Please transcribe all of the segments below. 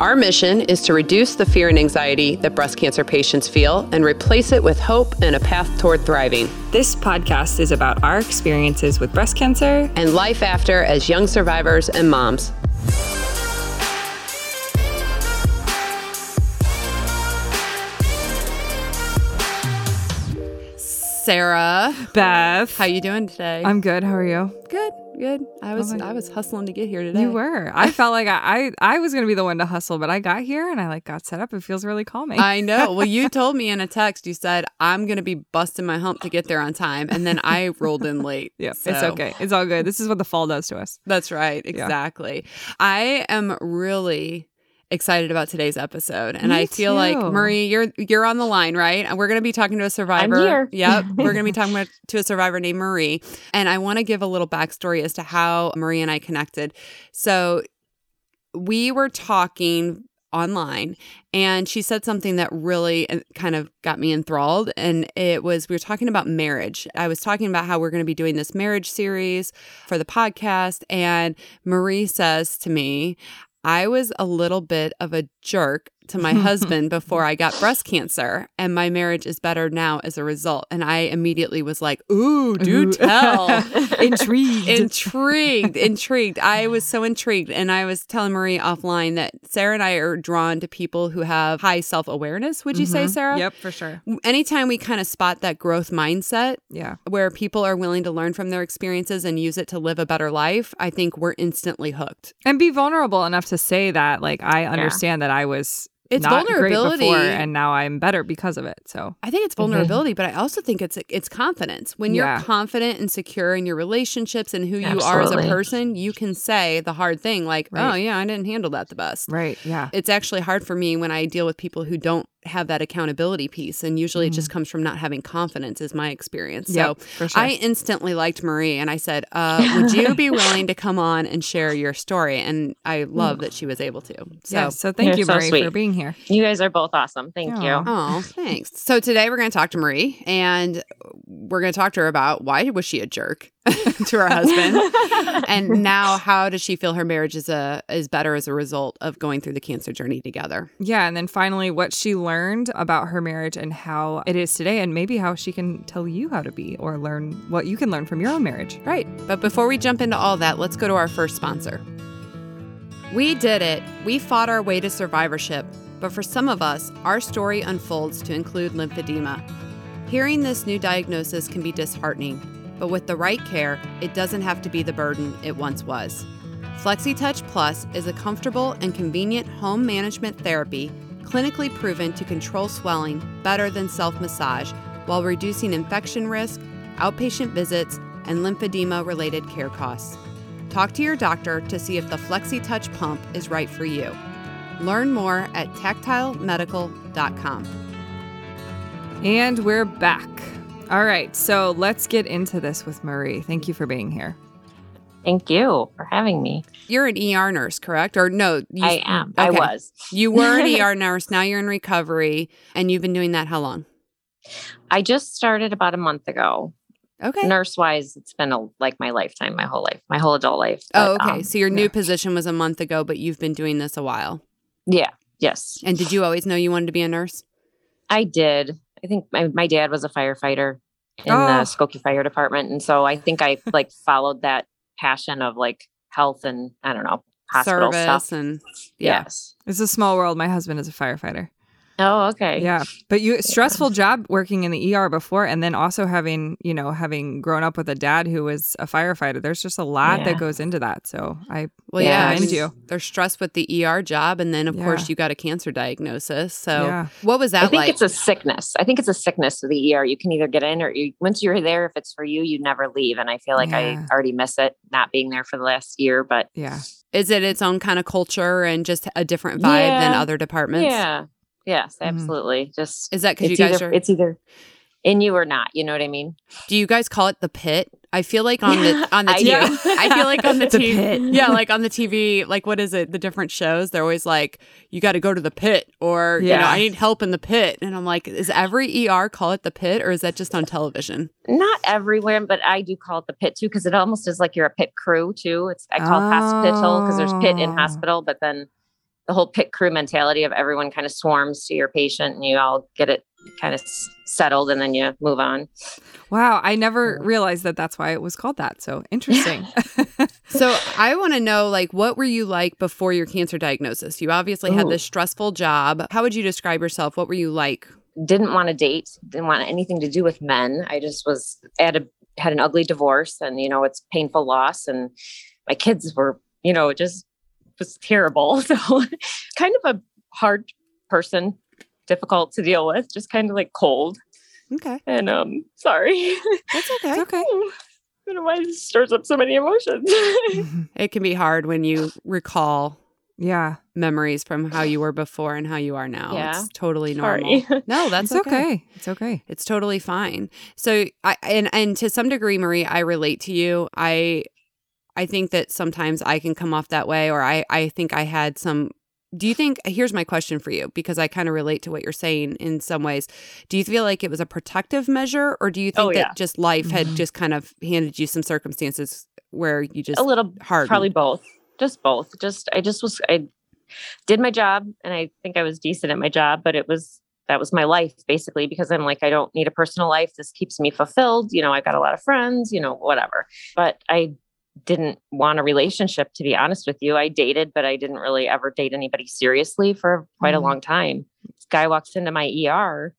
our mission is to reduce the fear and anxiety that breast cancer patients feel and replace it with hope and a path toward thriving. This podcast is about our experiences with breast cancer and life after as young survivors and moms. Sarah, Beth, how you doing today? I'm good. How are you? Good good. I oh was oh I was hustling to get here today. You were. I felt like I, I I was gonna be the one to hustle, but I got here and I like got set up. It feels really calming. I know. Well, you told me in a text. You said I'm gonna be busting my hump to get there on time, and then I rolled in late. yeah, so. it's okay. It's all good. This is what the fall does to us. That's right. Exactly. Yeah. I am really excited about today's episode. And Me I feel too. like Marie, you're you're on the line, right? And we're going to be talking to a survivor. I'm here. Yep, we're going to be talking about, to a survivor named Marie. And I want to give a little backstory as to how Marie and I connected. So we were talking online and she said something that really uh, kind of got me enthralled and it was we were talking about marriage i was talking about how we're going to be doing this marriage series for the podcast and marie says to me I was a little bit of a jerk to my husband before I got breast cancer, and my marriage is better now as a result. And I immediately was like, "Ooh, do Ooh. tell!" intrigued, intrigued, intrigued. I was so intrigued, and I was telling Marie offline that Sarah and I are drawn to people who have high self awareness. Would you mm-hmm. say, Sarah? Yep, for sure. Anytime we kind of spot that growth mindset, yeah, where people are willing to learn from their experiences and use it to live a better life, I think we're instantly hooked. And be vulnerable enough to say that, like, I understand yeah. that I was it's not vulnerability before, and now I'm better because of it. So I think it's mm-hmm. vulnerability, mm-hmm. but I also think it's it's confidence. When you're yeah. confident and secure in your relationships and who you Absolutely. are as a person, you can say the hard thing like, right. "Oh yeah, I didn't handle that the best." Right. Yeah. It's actually hard for me when I deal with people who don't have that accountability piece and usually mm-hmm. it just mm. comes from not having confidence is my experience yep, so sure. i instantly liked marie and i said uh, would you be willing to come on and share your story and i love that she was able to so yeah, so thank you so marie sweet. for being here you guys are both awesome thank Aww. you oh thanks so today we're going to talk to marie and we're going to talk to her about why was she a jerk to her husband. And now how does she feel her marriage is a is better as a result of going through the cancer journey together? Yeah and then finally what she learned about her marriage and how it is today and maybe how she can tell you how to be or learn what you can learn from your own marriage. Right. But before we jump into all that let's go to our first sponsor. We did it. We fought our way to survivorship. But for some of us our story unfolds to include lymphedema. Hearing this new diagnosis can be disheartening, but with the right care, it doesn't have to be the burden it once was. FlexiTouch Plus is a comfortable and convenient home management therapy clinically proven to control swelling better than self massage while reducing infection risk, outpatient visits, and lymphedema related care costs. Talk to your doctor to see if the FlexiTouch pump is right for you. Learn more at tactilemedical.com. And we're back. All right, so let's get into this with Marie. Thank you for being here. Thank you for having me. You're an ER nurse, correct? Or no? You, I am. Okay. I was. You were an ER nurse. Now you're in recovery, and you've been doing that how long? I just started about a month ago. Okay. Nurse wise, it's been a, like my lifetime, my whole life, my whole adult life. Oh, but, oh, okay. Um, so your new yeah. position was a month ago, but you've been doing this a while. Yeah. Yes. And did you always know you wanted to be a nurse? I did. I think my, my dad was a firefighter in oh. the Skokie Fire Department. And so I think I like followed that passion of like health and I don't know, hospital Service stuff. And yeah. yes. It's a small world. My husband is a firefighter. Oh, okay. Yeah. But you stressful job working in the ER before and then also having, you know, having grown up with a dad who was a firefighter. There's just a lot yeah. that goes into that. So I well, yeah, commend you. They're stressed with the ER job and then of yeah. course you got a cancer diagnosis. So yeah. what was that I think like? it's a sickness. I think it's a sickness to the ER. You can either get in or you, once you're there, if it's for you, you never leave. And I feel like I already miss it not being there for the last year, but yeah. Is it its own kind of culture and just a different vibe than other departments? Yeah. Yes, mm-hmm. absolutely. Mm-hmm. Just is that because you guys either, are? It's either in you or not. You know what I mean? Do you guys call it the pit? I feel like on the on the I TV. do. I feel like on the, The TV. pit. Yeah, like on the TV. Like what is it? The different shows. They're always like, you got to go to the pit, or you know, I need help in the pit. And I'm like, is every ER call it the pit, or is that just on television? Not everywhere, but I do call it the pit too because it almost is like you're a pit crew too. It's I call it hospital because there's pit in Oh. hospital, but then the whole pit crew mentality of everyone kind of swarms to your patient and you all get it kind of s- settled and then you move on. Wow, I never realized that that's why it was called that. So interesting. So I want to know, like, what were you like before your cancer diagnosis? You obviously had this stressful job. How would you describe yourself? What were you like? Didn't want to date, didn't want anything to do with men. I just was at a had an ugly divorce and you know it's painful loss and my kids were you know just was terrible. So kind of a hard person, difficult to deal with, just kind of like cold. Okay, And um sorry. that's okay. it's okay. I don't know why this stirs up so many emotions. It can be hard when you recall yeah, memories from how you were before and how you are now. Yeah. It's totally normal. Sorry. No, that's it's okay. It's okay. It's totally fine. So I and and to some degree, Marie, I relate to you. I I think that sometimes I can come off that way, or I I think I had some. Do you think? Here's my question for you, because I kind of relate to what you're saying in some ways. Do you feel like it was a protective measure, or do you think Oh, that just life had Mhm. just kind of handed you some circumstances where you just a little hard? probably both. Just both. Just I just was I did my job and I think I was decent at my job, but it was that was my life basically because I'm like I don't need a personal life. This keeps me fulfilled. You know, I've got a lot of friends, you know, whatever. But I didn't want a relationship to be honest with you. I dated, but I didn't really ever date anybody seriously for quite a Mhm. long time. This guy walks into my ER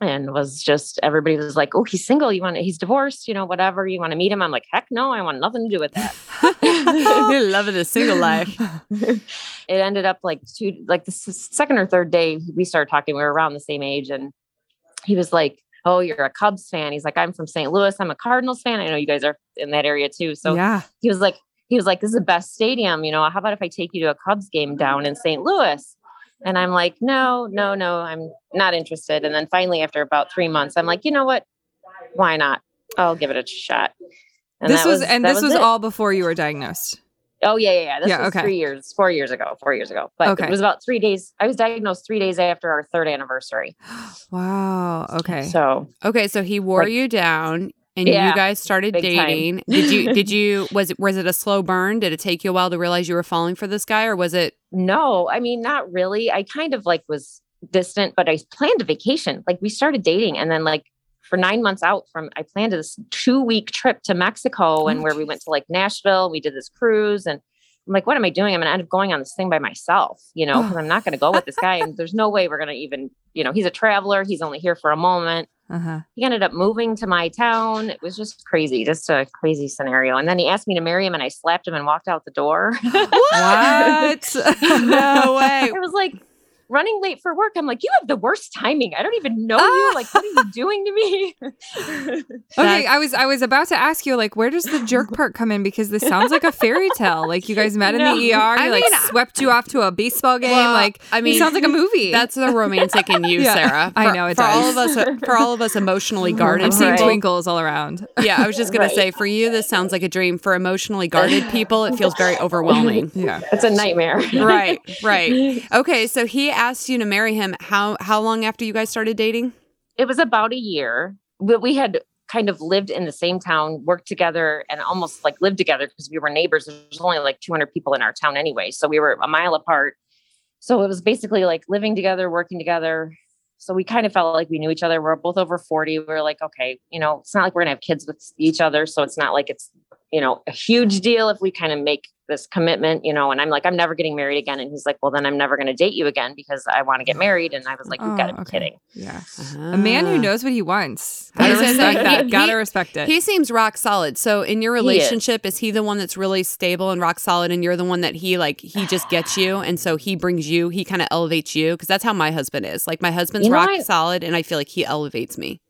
and was just everybody was like, "Oh, he's single. You want he's divorced, you know, whatever. You want to meet him?" I'm like, "Heck no, I want nothing to do with that." You're loving the single life. it ended up like two like the second or third day we started talking we were around the same age and he was like oh you're a cubs fan. He's like i'm from st louis. I'm a cardinals fan. I know you guys are in that area too. So yeah. he was like he was like this is the best stadium you know. How about if i take you to a cubs game down in st louis? And i'm like no no no i'm not interested. And then finally after about three months i'm like you know what? Why not? I'll give it a shot. And this that was, and this was, it. all before you were diagnosed. Oh yeah, yeah, yeah. This Yeah, was okay. three years, four years ago, four years ago. But Okay. it was about three days. I was diagnosed three days after our third anniversary. Wow. Okay. So Okay, so he wore Like- you down and Yeah, you guys started dating. Did you did you was it was it a slow burn? Did it take you a while to realize you were falling for this guy or was it no, I mean not really. I kind of like was distant, but I planned a vacation. Like we started dating, and then like for nine months out from, I planned this two week trip to Mexico, and Oh, where we went to like Nashville. We did this cruise, and I'm like, what am I doing? I'm gonna end up going on this thing by myself, you know, because I'm not gonna go with this guy, and there's no way we're gonna even, you know, he's a traveler. He's only here for a moment. Uh-huh. he ended up moving to my town. It was just crazy, just a crazy scenario. And then he asked me to marry him, and I slapped him and walked out the door. What? No way. I was like running late for work. I'm like, you have the worst timing. I don't even know you. Like, what are you doing to me? Okay, I was I was about to ask you like where does the jerk part come in because this sounds like a fairy tale. Like you guys met in No. the ER, I he like mean, swept you off to a baseball game. Well, like I I mean, mean, sounds like a movie. That's the romantic in you, Yeah, Sarah. I know it for all of us for all of us emotionally guarded I'm seeing Right. twinkles all around. Yeah, I was just gonna Right. say for you this sounds like a dream. For emotionally guarded people, it feels very overwhelming. Yeah. it's a nightmare. right, right. Okay, so he asked you to marry him. How how long after you guys started dating? It was about a year. We, we had kind of lived in the same town, worked together, and almost like lived together because we were neighbors. There's only like 200 people in our town anyway. So we were a mile apart. So it was basically like living together, working together. So we kind of felt like we knew each other. We're both over 40. We were like, okay, you know, it's not like we're to have kids with each other. So it's not like it's, you know, a huge deal if we kind of make this commitment, you know, and I'm like, I'm never getting married again. And he's like, well, then I'm never going to date you again because I want to get married. And I was like, you've got to Oh, be okay. kidding. Yeah. Ah. A man who knows what he wants. I Gotta respect that. he- Gotta he- respect it. He seems rock solid. So in your He is. relationship, is. he the one that's really stable and rock solid, and you're the one that he like he just gets you, and so he brings you, he kind of elevates you, because that's how my husband is. Like my husband's You know, rock I- solid, and I feel like he elevates me.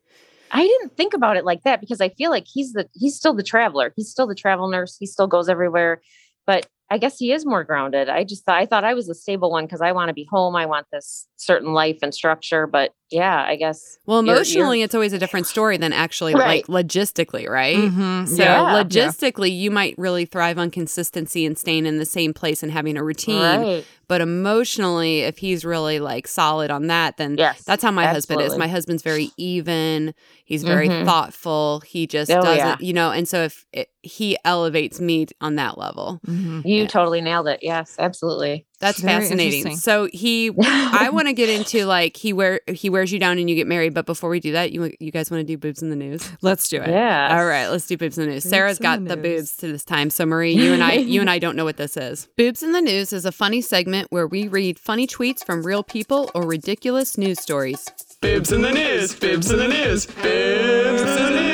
I didn't think about it like that because I feel like he's the he's still the traveler. He's still the travel nurse. He still goes everywhere. But I guess he is more grounded. I just thought I thought I was the stable one because I want to be home. I want this certain life and structure. But yeah, I guess. Well, you're- you're- emotionally, it's always a different story than actually Right. like logistically, right? Mhm. So Yeah. logistically, you might really thrive on consistency and staying in the same place and having a routine. Right. But emotionally, if he's really like solid on that, then Yes. that's how my husband is. My husband's very even. He's very Mhm. thoughtful. He just Oh, doesn't, yeah. you know. And so if it, he elevates me on that level, Mhm. You Yeah. totally nailed it. Yes, absolutely. That's Very fascinating. So he, I want to get into like he wear he wears you down and you get married. But before we do that, you you guys want to do boobs in the news? Let's do it. yeah. All right, let's do boobs in the news. Boobs Sarah's in got the the, boobs to this time. So Marie, you and I, you and I don't know what this is. Boobs in the news is a funny segment where we read funny tweets from real people or ridiculous news stories. Bibs in the news, bibs in the news, bibs in the news.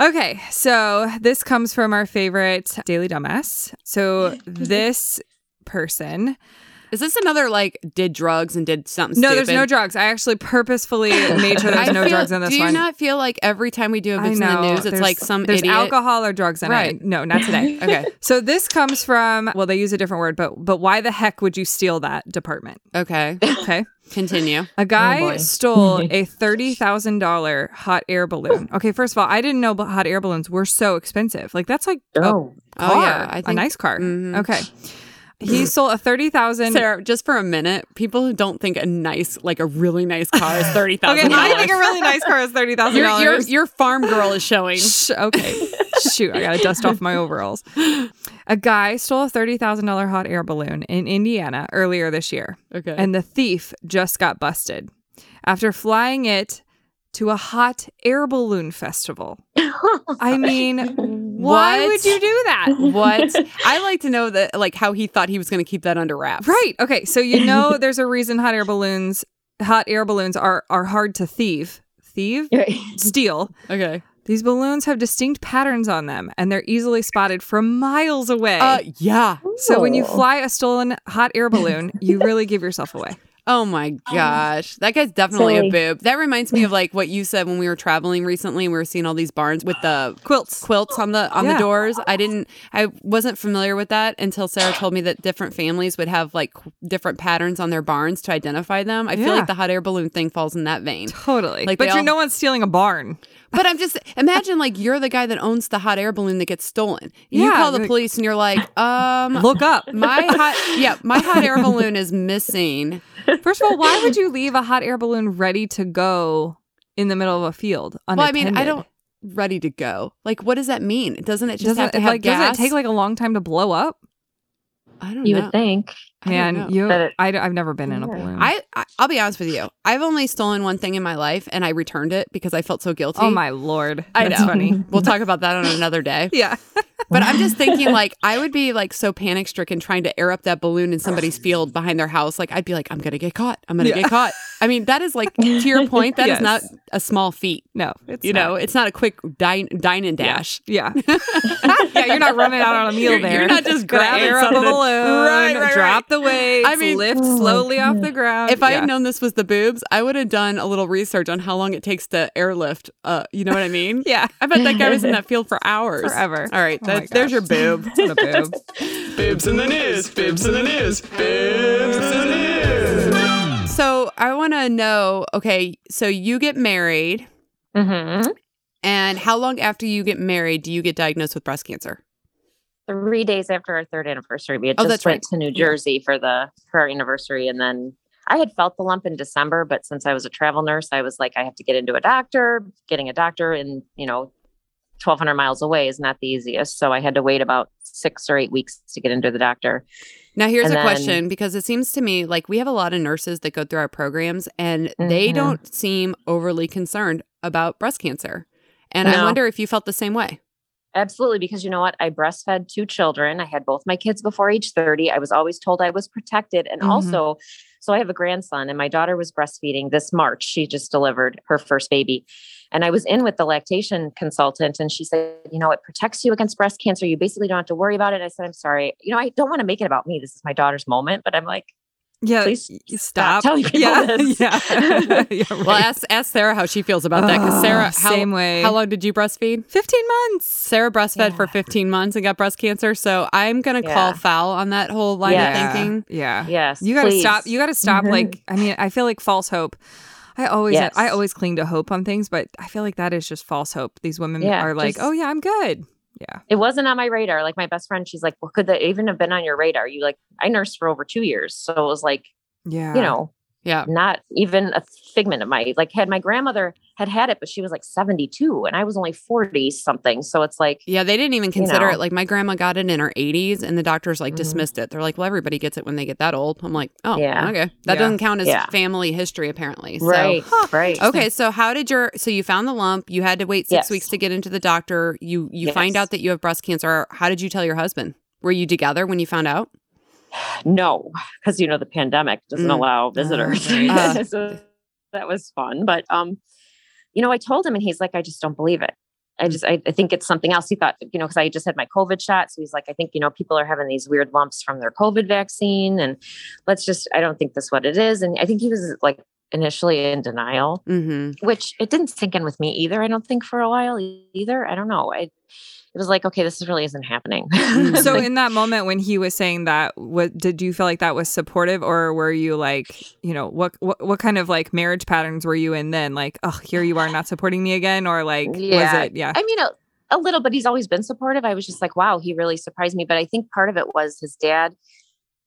Okay, so this comes from our favorite Daily Dumbass. So this person, Is this another like did drugs and did something? no, stupid? there's no drugs. I actually purposefully made sure there's no feel- drugs in this car. do you one. not feel like every time we do a boobs in the news, it's there's- like some there's idiot? alcohol or drugs in Right. it. No, not today. Okay, So this comes from well, they use a different word, but but why the heck would you steal that department? okay, Okay. continue. A guy boy. stole a thirty thousand dollar hot air balloon. Okay, first of all, I didn't know but hot air balloons were so expensive. Like that's like a Oh. car, Oh, yeah, I a think- a nice car. Mhm. Okay, he sold a thirty thousand. Sarah, just for a minute, people don't think a nice, like a really nice car is thirty thousand Okay, I think a really nice car is thirty thousand dollars. your farm girl is showing. Shh, okay. Shoot, I gotta dust off my overalls. A guy stole a thirty thousand dollar hot air balloon in Indiana earlier this year. Okay. and the thief just got busted after flying it to a hot air balloon festival. I mean, why What? would you do that? what? I like to know that, like, how he thought he was going to keep that under wraps. Right. Okay. So you know there's a reason hot air balloons hot air balloons are are hard to thieve. Thieve? Steal. Okay. These balloons have distinct patterns on them and they're easily spotted from miles away. Uh, yeah. so when you fly a stolen hot air balloon, you really give yourself away. Oh my oh. gosh. That guy's definitely a boob. That reminds me of like what you said when we were traveling recently and we were seeing all these barns with the Quilts. quilts on the on Yeah. the doors. I didn't I wasn't familiar with that until Sarah told me that different families would have like different patterns on their barns to identify them. I feel like the hot air balloon thing falls in that vein. Totally. Like but they you all- no one's stealing a barn. But I'm just imagine like you're the guy that owns the hot air balloon that gets stolen. You Yeah, call the like- police and you're like, um Look up. my hot yeah, my hot air balloon is missing. First of all, why would you leave a hot air balloon ready to go in the middle of a field? Well, I mean, I don't ready to go. Like what does that mean? Doesn't it just Doesn't have to it, have like gas? doesn't it take like a long time to blow up? I don't You know. would think. I. Man, you But it- I, have never been in a balloon. I, I I'll be honest with you. I've only stolen one thing in my life, and I returned it because I felt so guilty. oh my lord, I that's know. funny. We'll talk about that on another day. Yeah, But I'm just thinking, like, I would be like so panic stricken trying to air up that balloon in somebody's field behind their house. Like, I'd be like, I'm gonna get caught. I'm gonna Yeah. get caught. I mean, that is like to your point. That is Yes. not a small feat. no, it's You not. know, it's not a quick dine dine and dash. Yeah, yeah, you're not running out on a meal You're- there. you're not just Gonna grabbing a something. balloon, Right, right, drop right. the weights, I mean- lift Oh slowly off the ground. If I had known this was the boobs, I would have done a little research on how long it takes to airlift. Uh, you know what I mean? yeah, I bet that guy was in that field for hours. Forever. All right, Oh that, there's your gosh. boob. what boob. Bibs in the news, bibs in the news, bibs in the news. So I want to know. Okay, so you get married, Mm-hmm. and how long after you get married do you get diagnosed with breast cancer? Three days after our third anniversary, we had Oh, just went right. to New Jersey for the for our anniversary, and then I had felt the lump in December, but since I was a travel nurse, I was like, I have to get into a doctor. Getting a doctor in you know, twelve hundred miles away is not the easiest, so I had to wait about six or eight weeks to get into the doctor. Now, here's And a then- question because it seems to me like we have a lot of nurses that go through our programs, and they Mhm. don't seem overly concerned about breast cancer. And I wonder if you felt the same way. Absolutely, because you know what? I breastfed two children. I had both my kids before age 30. I was always told I was protected. And Mhm. also, so I have a grandson, and my daughter was breastfeeding this March. She just delivered her first baby. And I was in with the lactation consultant, and she said, You know, it protects you against breast cancer. You basically don't have to worry about it. I said, I'm sorry. You know, I don't want to make it about me. This is my daughter's moment, but I'm like, Yeah, Please y- stop telling people yeah, this. Yeah. yeah right. Well, ask, ask Sarah how she feels about that. Because Oh, Sarah, how, same way. how long did you breastfeed? 15 months. Sarah breastfed for 15 months and got breast cancer. So I'm going to call foul on that whole line Yeah. of thinking. Yeah. Yes. You got to please. stop. You got to stop. Mhm. Like, I mean, I feel like false hope. I always, Yes. I always cling to hope on things, but I feel like that is just false hope. These women Yeah, are like, just- oh yeah, I'm good. Yeah. It wasn't on my radar. Like my best friend, she's like, "Well, could that even have been on your radar?" You like, I nursed for over two years, so it was like, Yeah. you know, Yeah. not even a figment of my like. Had my grandmother had had it, but she was like seventy two, and I was only forty something. So it's like, Yeah, they didn't even consider know. it. Like my grandma got it in her 80s and the doctors like Mhm. dismissed it. They're like, well, everybody gets it when they get that old. I'm like, oh, Yeah. okay. That Yeah. doesn't count as Yeah. family history, apparently. So- right, right. Okay, so how did your so you found the lump? You had to wait six Yes. weeks to get into the doctor. You you find out that you have breast cancer. How did you tell your husband? Were you together when you found out? No, because you know the pandemic doesn't Mm. allow visitors. right. Uh. so that was fun, but um, you know, I told him, and he's like, "I just don't believe it. Mm. I just, I, I think it's something else." He thought, you know, because I just had my COVID shot, so he's like, "I think you know, people are having these weird lumps from their COVID vaccine, and let's just, I don't think that's what it is." And I think he was like initially in denial, Mm-hmm. which it didn't sink in with me either. I don't think for a while either. I don't know. I, it was like, okay, this really isn't happening. Mm, so Like, in that moment when he was saying that, what did you feel like that was supportive, or were you like, you know, what what what kind of like marriage patterns were you in then? Like, oh, here you are not supporting me again, or like, was it? Yeah. I mean, a, a little, but he's always been supportive. I was just like, wow, he really surprised me. But I think part of it was his dad,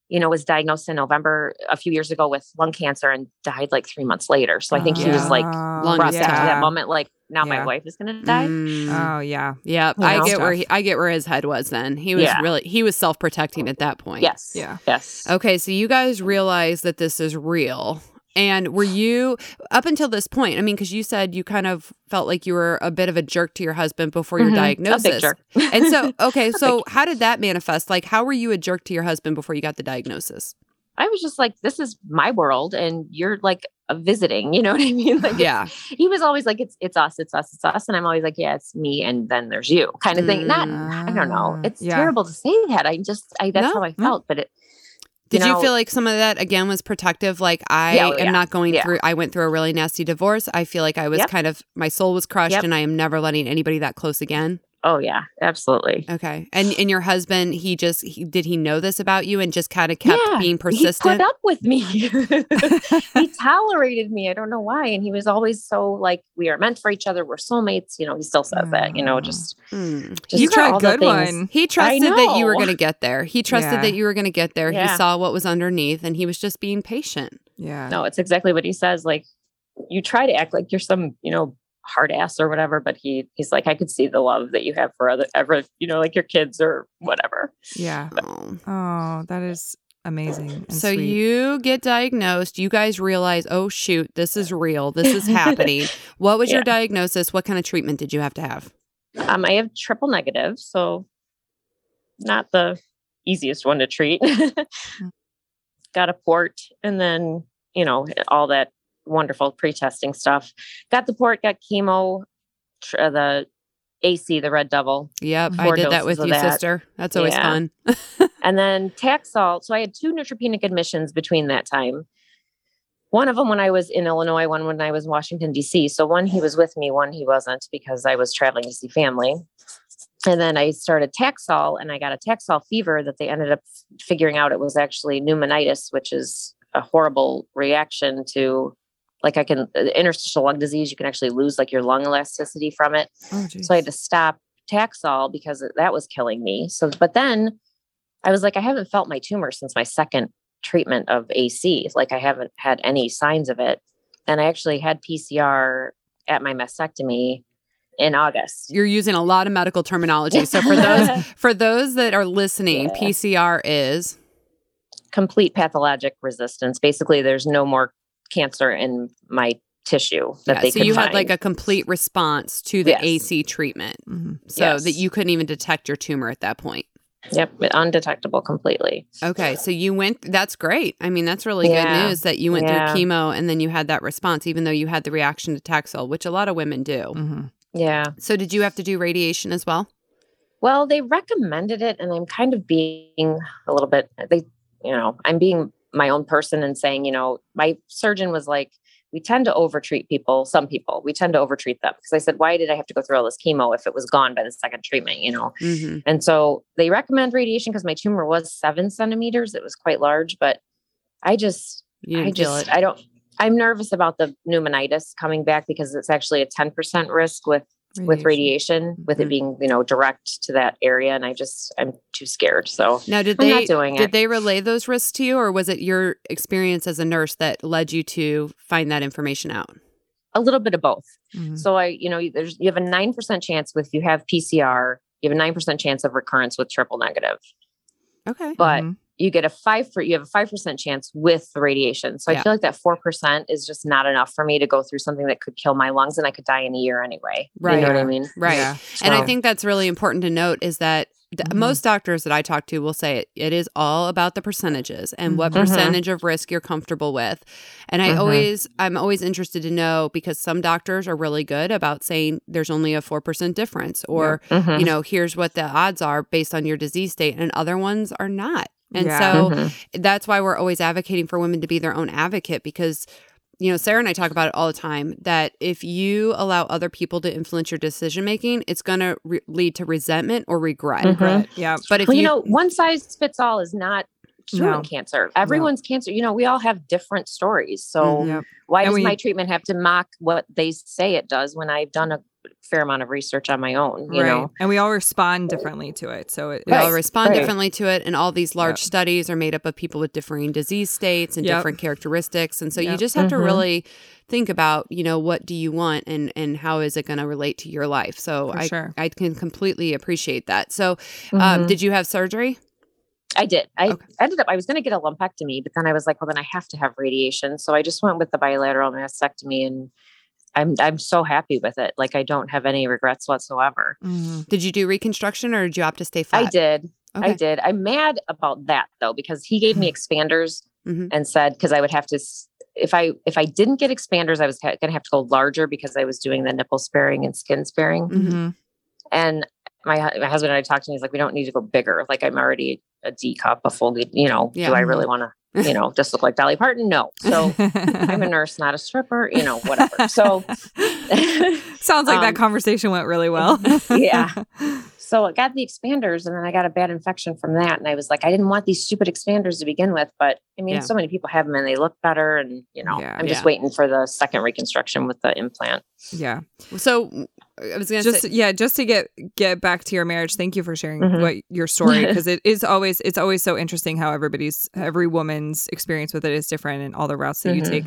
you know, was diagnosed in November a few years ago with lung cancer and died like three months later. So I think he was like Lung brought back to that moment, like now Yeah. my wife is going to die. Mm. Oh yeah. Yep, You I know? get where he, I get where his head was. Then he was Yeah. really he was self protecting at that point. Yes. Yeah. Yes. Okay, so you guys realize that this is real. And were you up until this point? I mean, because you said you kind of felt like you were a bit of a jerk to your husband before your Mhm. diagnosis. A big jerk. and so, okay, so how did that manifest? Like, how were you a jerk to your husband before you got the diagnosis? I was just like, this is my world, and you're like a visiting. You know what I mean? Like, Yeah. he was always like, it's it's us, it's us, it's us, and I'm always like, yeah, it's me, and then there's you, kind of thing. Not, I don't know. Mm, It's yeah. terrible to say that. I just, I that's No, how I no. felt, but it. Did you, know, feel like some of that again was protective? Like I Yeah, oh, am yeah. not going Yeah. through. I went through a really nasty divorce. I feel like I was Yep. kind of my soul was crushed, Yep. and I am never letting anybody that close again. Oh yeah, absolutely. Okay, and and your husband, he just he, did he know this about you and just kind of kept Yeah, being He persistent? put up with me. he tolerated me. I don't know why, and he was always so like, we are meant for each other. We're soulmates. You know, he still says that. You know, just Hmm. just you for got a the good one. He trusted that you were going to get there. He trusted Yeah. that you were going to get there. He saw what was underneath, and he was just being patient. Yeah. No, it's exactly what he says. Like, you try to act like you're some, you know, hard ass or whatever, but he he's like, I could see the love that you have for other ever, you know, like your kids or whatever. Yeah. Oh. Oh, that is amazing. So sweet. you get diagnosed. You guys realize, oh shoot, this is real. This is happening. what was your diagnosis? What kind of treatment did you have to have? Um, I have triple negative, so not the easiest one to treat. Got a port, and then you know all that wonderful pre-testing stuff. Got the port, got chemo, tr- uh, the AC, the red devil, Yep, I did that with you, that. sister. That's always Yeah. fun. and then Taxol. So I had two neutropenic admissions between that time. One of them when I was in Illinois, one when I was in Washington, D.C. So one he was with me, one he wasn't because I was traveling to see family. And then I started Taxol and I got a Taxol fever that they ended up figuring out it was actually pneumonitis, which is a horrible reaction to like I can uh, interstitial lung disease. You can actually lose like your lung elasticity from it. Oh. So I had to stop Taxol because that was killing me. So, but then I was like, I haven't felt my tumor since my second treatment of AC. Like I haven't had any signs of it. And I actually had PCR at my mastectomy in August. You're using a lot of medical terminology. So for those for those that are listening, Yeah. PCR is Complete pathologic resistance. Basically, there's no more cancer in my tissue that yeah, they so could you find. had like a complete response to the Yes. AC treatment. Mhm. So that you couldn't even detect your tumor at that point. yep, undetectable completely. Okay, so you went. That's great. I mean, that's really Yeah. good news that you went Yeah. through chemo and then you had that response, even though you had the reaction to Taxol, which a lot of women do. Mhm. Yeah. So, did you have to do radiation as well? Well, they recommended it, and I'm kind of being a little bit. They, you know, I'm being my own person and saying, you know, my surgeon was like, we tend to overtreat people, some people, we tend to overtreat them. Because I said, why did I have to go through all this chemo if it was gone by the second treatment, you know? hmm And so they recommend radiation because my tumor was seven centimeters. It was quite large, but I just, I just, it. I don't, I'm nervous about the pneumonitis coming back because it's actually a 10% risk with with radiation, with Mhm. it being, you know, direct to that area. And I just, I'm too scared. So Now, did I'm they not doing did it. they relay those risks to you, or was it your experience as a nurse that led you to find that information out? a little bit of both. Mhm. So I, you know, there's, you have a 9% chance with, you have PCR, you have a 9% chance of recurrence with triple negative, Okay. but Mhm. You get a five for, you have a 5% chance with the radiation. So Yeah. I feel like that 4% is just not enough for me to go through something that could kill my lungs and I could die in a year anyway. Right. You Right. know what I mean? Right. Yeah. And I think that's really important to note is that d- Mhm. most doctors that I talk to will say it, it is all about the percentages and what Mhm. percentage of risk you're comfortable with. And I Mhm. always, I'm always interested to know because some doctors are really good about saying there's only a 4% difference or, Mhm. you know, here's what the odds are based on your disease state, and other ones are not. And Yeah. so Mhm. that's why we're always advocating for women to be their own advocate because you know sarah and i talk about it all the time that if you allow other people to influence your decision making it's going to re- lead to resentment or regret Mhm. Right. Yeah. but if well, you, you, know, one size fits all is not curing No. cancer. Everyone's cancer, you know, we all have different stories. So Mhm. Why And does we- my treatment have to mock what they say it does when I've done a fair amount of research on my own, you right. know? And we all respond differently to it. So it, we all Right, respond right. differently to it and all these large Yep. studies are made up of people with differing disease states and Yep. different characteristics and so you just have to Mhm. really think about you know what do you want and and how is it going to relate to your life so For i sure. i can completely appreciate that so um, Mhm. did you have surgery I did. I Okay. ended up, I was going to get a lumpectomy, but then I was like, well, then I have to have radiation. So I just went with the bilateral mastectomy and I'm, I'm so happy with it. Like I don't have any regrets whatsoever. Mhm. did you do reconstruction or did you opt to stay flat I did. okay. I did. I'm mad about that though, because he gave me expanders Mhm. and said, because I would have to, if I, if I didn't get expanders, I was ha- going to have to go larger because I was doing the nipple sparing and skin sparing. Mhm. Mhm. And my, my husband and I talked to him. He's like, we don't need to go bigger. Like I'm already a D cup, a full, you know, Yeah. do I really want to, you know, just look like Dolly Parton? No. So I'm a nurse, not a stripper, you know, whatever. So, Sounds like that Um, conversation went really well. yeah. so I got the expanders and then I got a bad infection from that. And I was like, I didn't want these stupid expanders to begin with, but I mean, Yeah. so many people have them and they look better. And, you know, Yeah. I'm just Yeah. waiting for the second reconstruction with the implant. yeah. So I was gonna Just say, yeah, just to get get back to your marriage. Thank you for sharing Mhm. what your story because it is always it's always so interesting how everybody's every woman's experience with it is different and all the routes that you Mhm. take.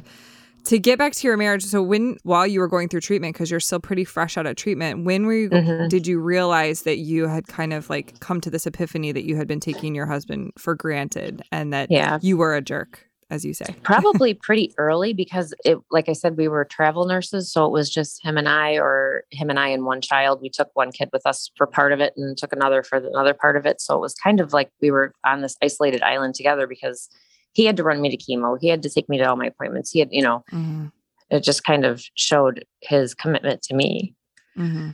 To get back to your marriage, so when while you were going through treatment because you're still pretty fresh out of treatment, when were you Mhm. did you realize that you had kind of like come to this epiphany that you had been taking your husband for granted and that Yeah. you were a jerk, as you say? Probably pretty early because it, like I said, we were travel nurses. So it was just him and I, or him and I and one child. We took one kid with us for part of it and took another for the another part of it. So it was kind of like we were on this isolated island together because he had to run me to chemo. He had to take me to all my appointments. He had, you know, Mm-hmm. it just kind of showed his commitment to me Mm-hmm.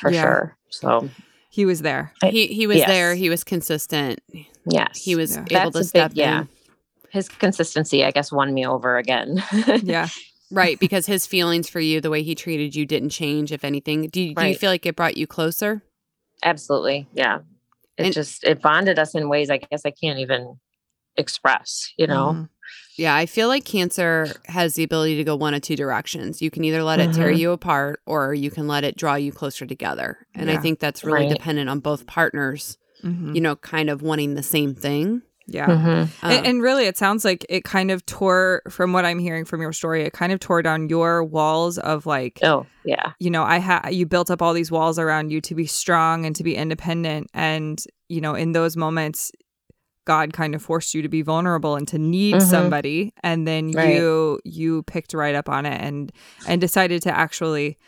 for Yeah. sure. So He was there. he he was Yes. there. He was consistent. yes, He was Yeah. able That's to step big- yeah. In. his consistency, I guess, won me over again. Yeah. Right, because his feelings for you, the way he treated you, didn't change. If anything, do you, do you feel like it brought you closer? Absolutely. Yeah. It And- just it bonded us in ways I guess I can't even express, you know. Mhm. Yeah, I feel like cancer has the ability to go one of two directions. You can either let it tear Mhm. you apart, or you can let it draw you closer together. And I think that's really Right. dependent on both partners. Mhm. You know, kind of wanting the same thing. Yeah. Mhm. Um, and, and really, it sounds like it kind of tore, from what I'm hearing from your story, it kind of tore down your walls of like, Oh, yeah. you know, I had you built up all these walls around you to be strong and to be independent. And, you know, in those moments, God kind of forced you to be vulnerable and to need Mhm. somebody. And then Right. you you picked right up on it and and decided to actually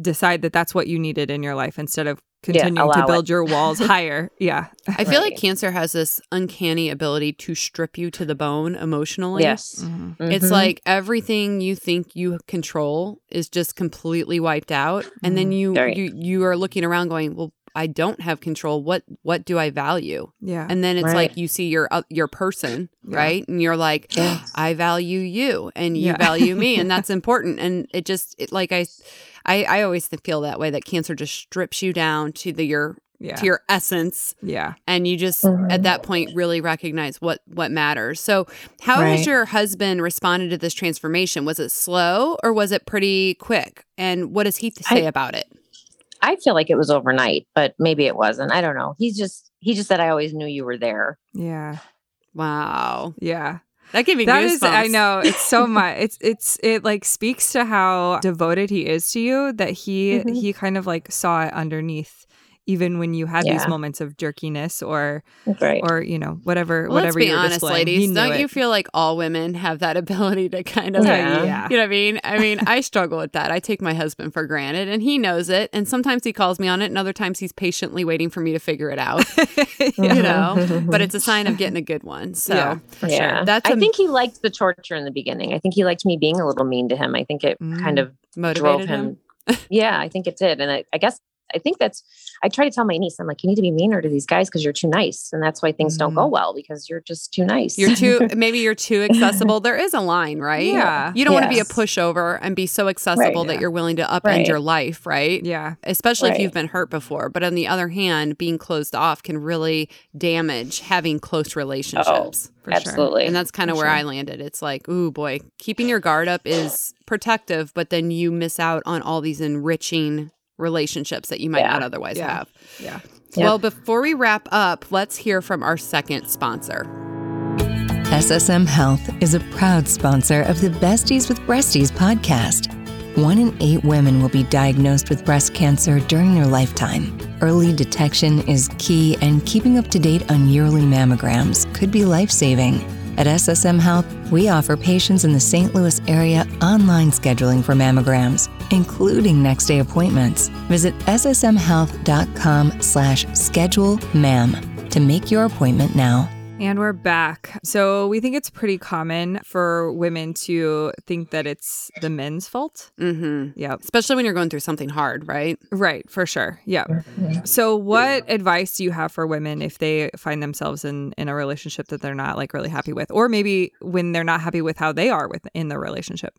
decide that that's what you needed in your life instead of continuing to build it. your walls higher. Yeah. I feel like cancer has this uncanny ability to strip you to the bone emotionally. Yes. It's Mhm. like everything you think you control is just completely wiped out, and then Mhm. you Right. you you are looking around going, "Well, I don't have control. What what do I value? Yeah. And then it's Right. like you see your uh, your person, Yeah. right? And you're like, Yes. I value you and you Yeah. value me and that's important. And it just it, like I I I always feel that way that cancer just strips you down to the your yeah. to your essence yeah. and you just Mhm. at that point really recognize what what matters. So, how has your husband responded to this transformation? Was it slow or was it pretty quick? And what does he say I- about it? I feel like it was overnight, but maybe it wasn't. I don't know. He's just he just said I always knew you were there. Yeah. Wow, Yeah. that gave me That goosebumps. is, I know it's so much. It's it's it like speaks to how devoted he is to you that he Mhm. he kind of like saw it underneath, even when you had these moments of jerkiness or Right. or you know whatever Well, let's whatever be you're honest, displaying. He ladies. knew Don't it. you feel like all women have that ability to kind of, Yeah. yeah. you know what I mean? I mean, I struggle with that. I take my husband for granted, and he knows it. And sometimes he calls me on it, and other times he's patiently waiting for me to figure it out. you know, but it's a sign of getting a good one. So Yeah, for yeah. sure. That's I a- think he liked the torture in the beginning. I think he liked me being a little mean to him. I think it kind Mm. of motivated drove him. him. yeah, I think it did. And I, I guess I think that's I try to tell my niece, I'm like, you need to be meaner to these guys because you're too nice. And that's why things don't Mm. go well because you're just too nice. You're too maybe you're too accessible. There is a line, right? Yeah. You don't want to be a pushover and be so accessible Right. that Yeah. you're willing to upend Right. your life, right? yeah. Especially if you've been hurt before. But on the other hand, being closed off can really damage having close relationships. For sure. Absolutely. And that's kind of where sure. I landed. It's like, ooh boy, keeping your guard up is protective, but then you miss out on all these enriching relationships that you might Yeah. not otherwise Yeah. have. Yeah. Yep. Well, before we wrap up, let's hear from our second sponsor. SSM Health is a proud sponsor of the Besties with Breasties podcast. One in eight women will be diagnosed with breast cancer during their lifetime. Early detection is key, and keeping up to date on yearly mammograms could be life saving. At SSM Health, we offer patients in the St. Louis area online scheduling for mammograms, including next day appointments. Visit ssmhealth.com slash schedule mam to make your appointment now. And we're back. So we think it's pretty common for women to think that it's the men's fault. Mm-hmm. Yep. Especially when you're going through something hard, right? Right, for sure. Yeah. So what advice do you have for women if they find themselves in in a relationship that they're not like really happy with or maybe when they're not happy with how they are with in the relationship?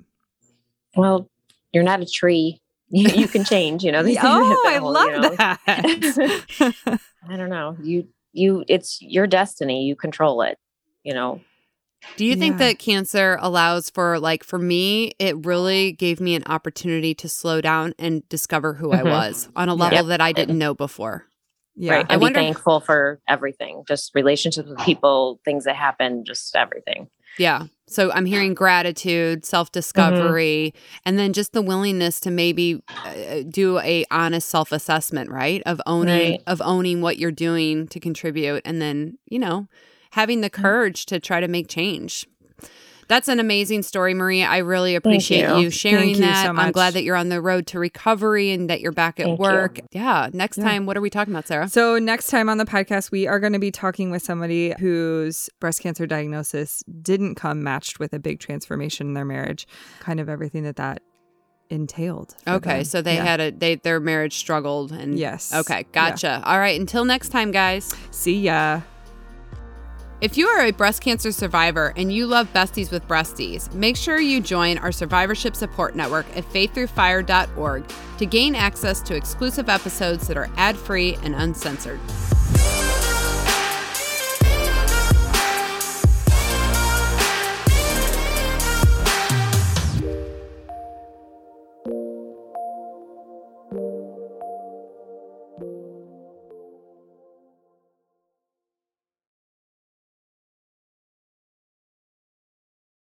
well, you're not a tree. You, you can change, you know. oh, that I love you know. that. I don't know. You you it's your destiny. You control it. You know. Do you think that cancer allows for, like, for me, it really gave me an opportunity to slow down and discover who I Mhm. was on a level Yep. that I didn't know before? yeah. right. I And wonder- be thankful for everything. Just relationships with people, things that happen, just everything. Yeah. So I'm hearing gratitude, self discovery, and then just the willingness to maybe uh, do a honest self assessment, right? Of owning Right. of owning what you're doing to contribute, and then you know having the courage to try to make change. That's an amazing story, Maria. I really appreciate you. you. sharing Thank you that. so I'm glad that you're on the road to recovery and that you're back at Thank you. work. Yeah. Next Yeah. time, what are we talking about, Sarah? So next time on the podcast, we are going to be talking with somebody whose breast cancer diagnosis didn't come matched with a big transformation in their marriage, kind of everything that that entailed. Okay, them. so they Yeah. had a they their marriage struggled and Yes. Okay, Yeah. gotcha. All right, until next time, guys. See ya. If you are a breast cancer survivor and you love Besties with Breasties, make sure you join our survivorship support network at faiththroughfire.org to gain access to exclusive episodes that are ad free and uncensored.